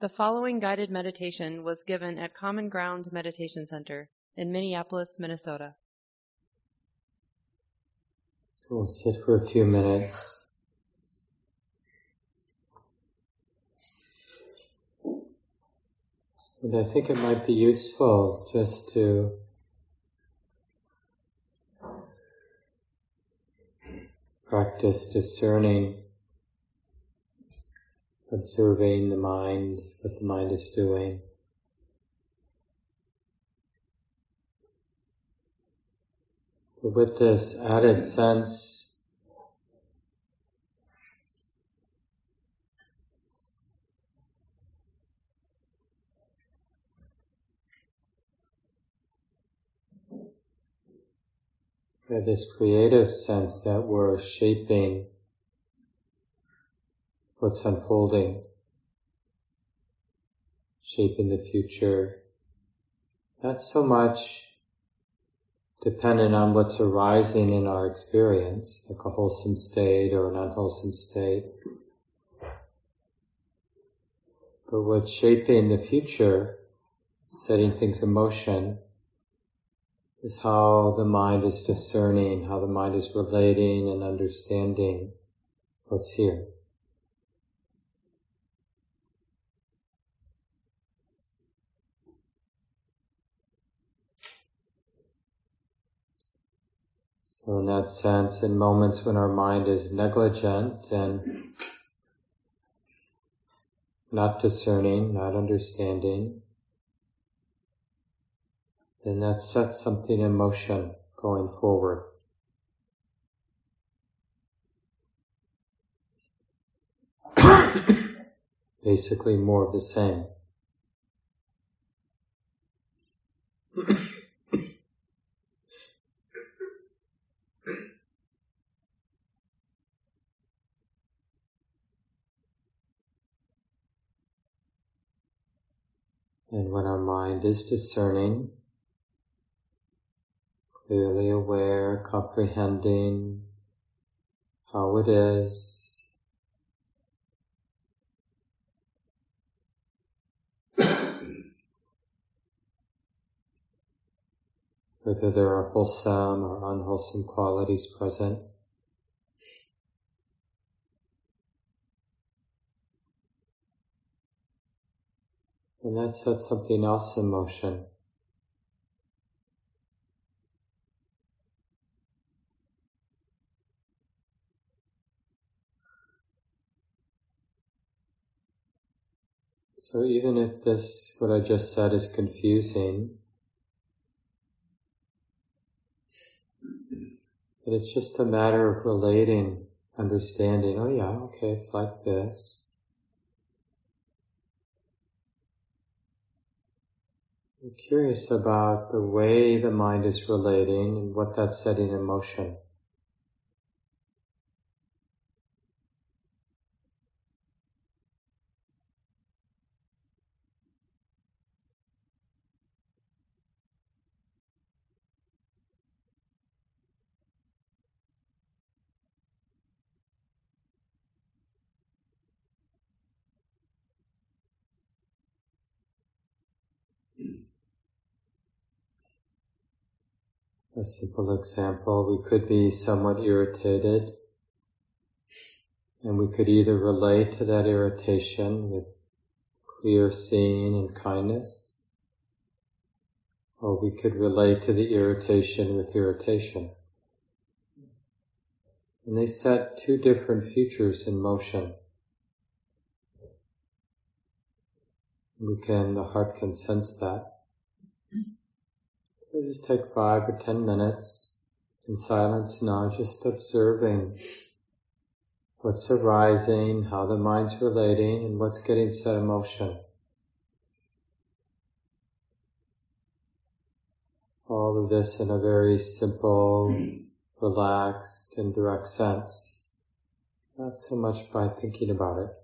The following guided meditation was given at Common Ground Meditation Center in Minneapolis, Minnesota. So we'll sit for a few minutes. And I think it might be useful just to practice discerning, observing the mind, what the mind is doing. But with this added sense this creative sense that we're shaping what's unfolding, shaping the future. Not so much dependent on what's arising in our experience, like a wholesome state or an unwholesome state. But what's shaping the future, setting things in motion, is how the mind is discerning, how the mind is relating and understanding what's here. So in that sense, in moments when our mind is negligent and not discerning, not understanding, then that sets something in motion going forward. Basically more of the same. And when our mind is discerning, clearly aware, comprehending how it is. Whether there are wholesome or unwholesome qualities present. And that sets something else in motion. So even if this, what I just said is confusing, but it's just a matter of relating, understanding, oh yeah, okay, it's like this. I'm curious about the way the mind is relating and what that's setting in motion. A simple example, we could be somewhat irritated and we could either relate to that irritation with clear seeing and kindness, or we could relate to the irritation with irritation. And they set two different futures in motion. We can, the heart can sense that. Just take five or ten minutes in silence now, just observing what's arising, how the mind's relating, and what's getting set in motion. All of this in a very simple, relaxed, and direct sense. Not so much by thinking about it.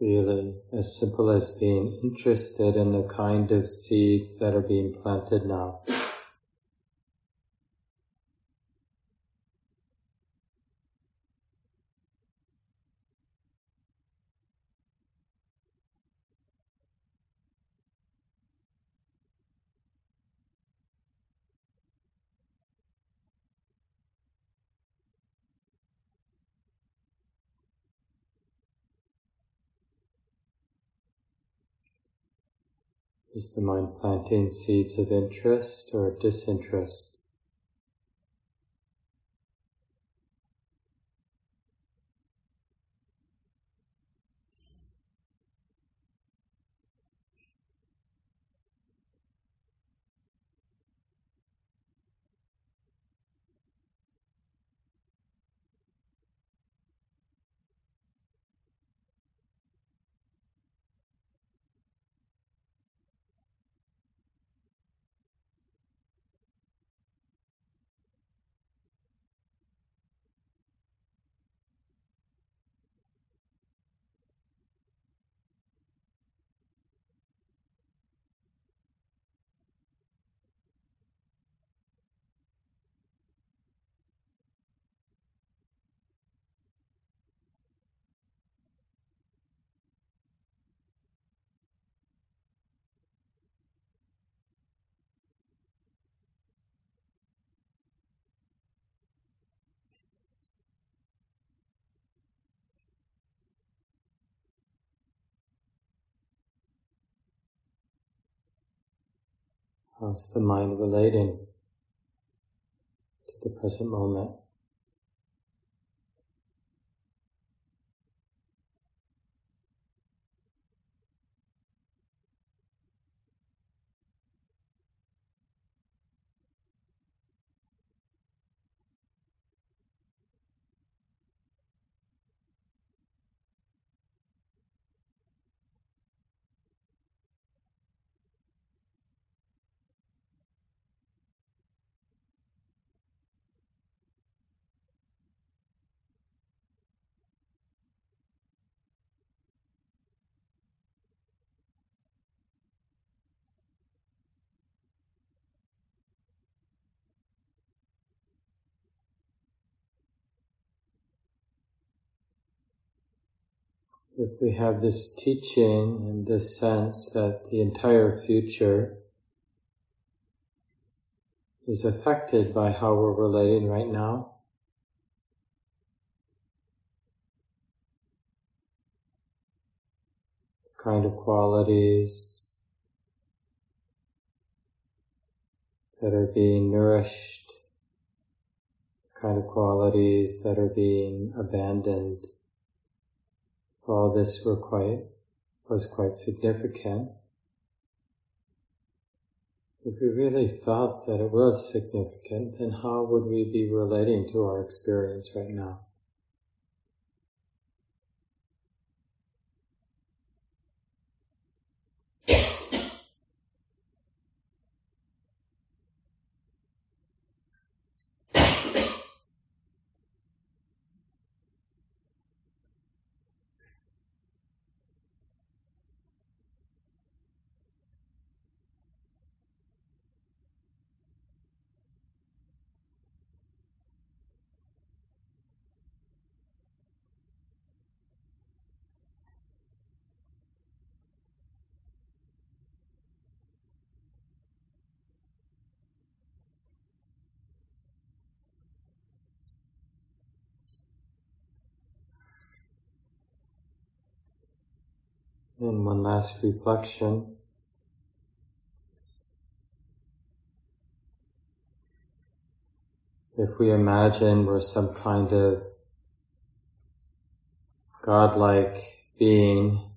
really as simple as being interested in the kind of seeds that are being planted now. Is the mind planting seeds of interest or disinterest? How's the mind relating to the present moment? If we have this teaching and this sense that the entire future is affected by how we're relating right now, kind of qualities that are being nourished, kind of qualities that are being abandoned all this were quite, was quite significant. If we really felt that it was significant, then how would we be relating to our experience right now? And one last reflection. if we imagine we're some kind of godlike being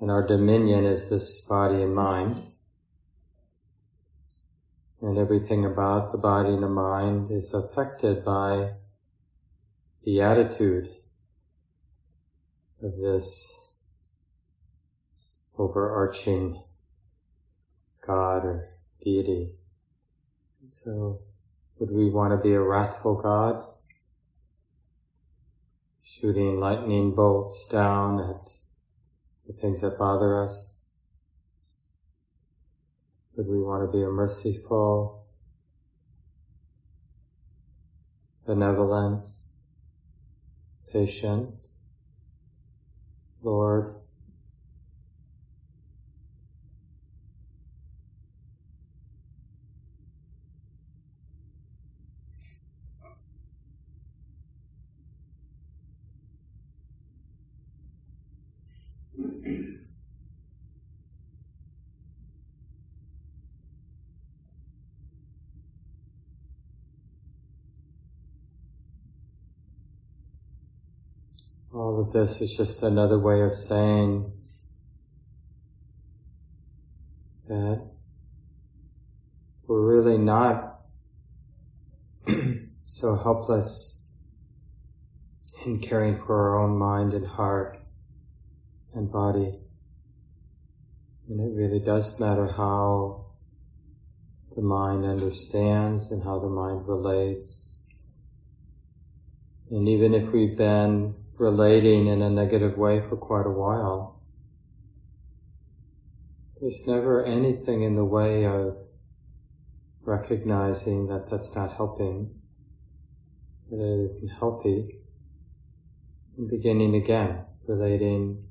and our dominion is this body and mind, and everything about the body and the mind is affected by the attitude of this overarching God or deity. So, would we want to be a wrathful God? Shooting lightning bolts down at the things that bother us? Would we want to be a merciful, benevolent, patient Lord? All of this is just another way of saying that we're really not so helpless in caring for our own mind and heart and body. And it really does matter how the mind understands and how the mind relates. And even if we've been relating in a negative way for quite a while. There's never anything in the way of recognizing that that's not helping, that it isn't healthy, and beginning again, relating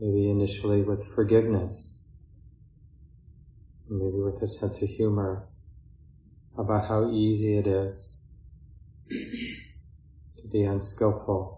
maybe initially with forgiveness, maybe with a sense of humor about how easy it is to be unskillful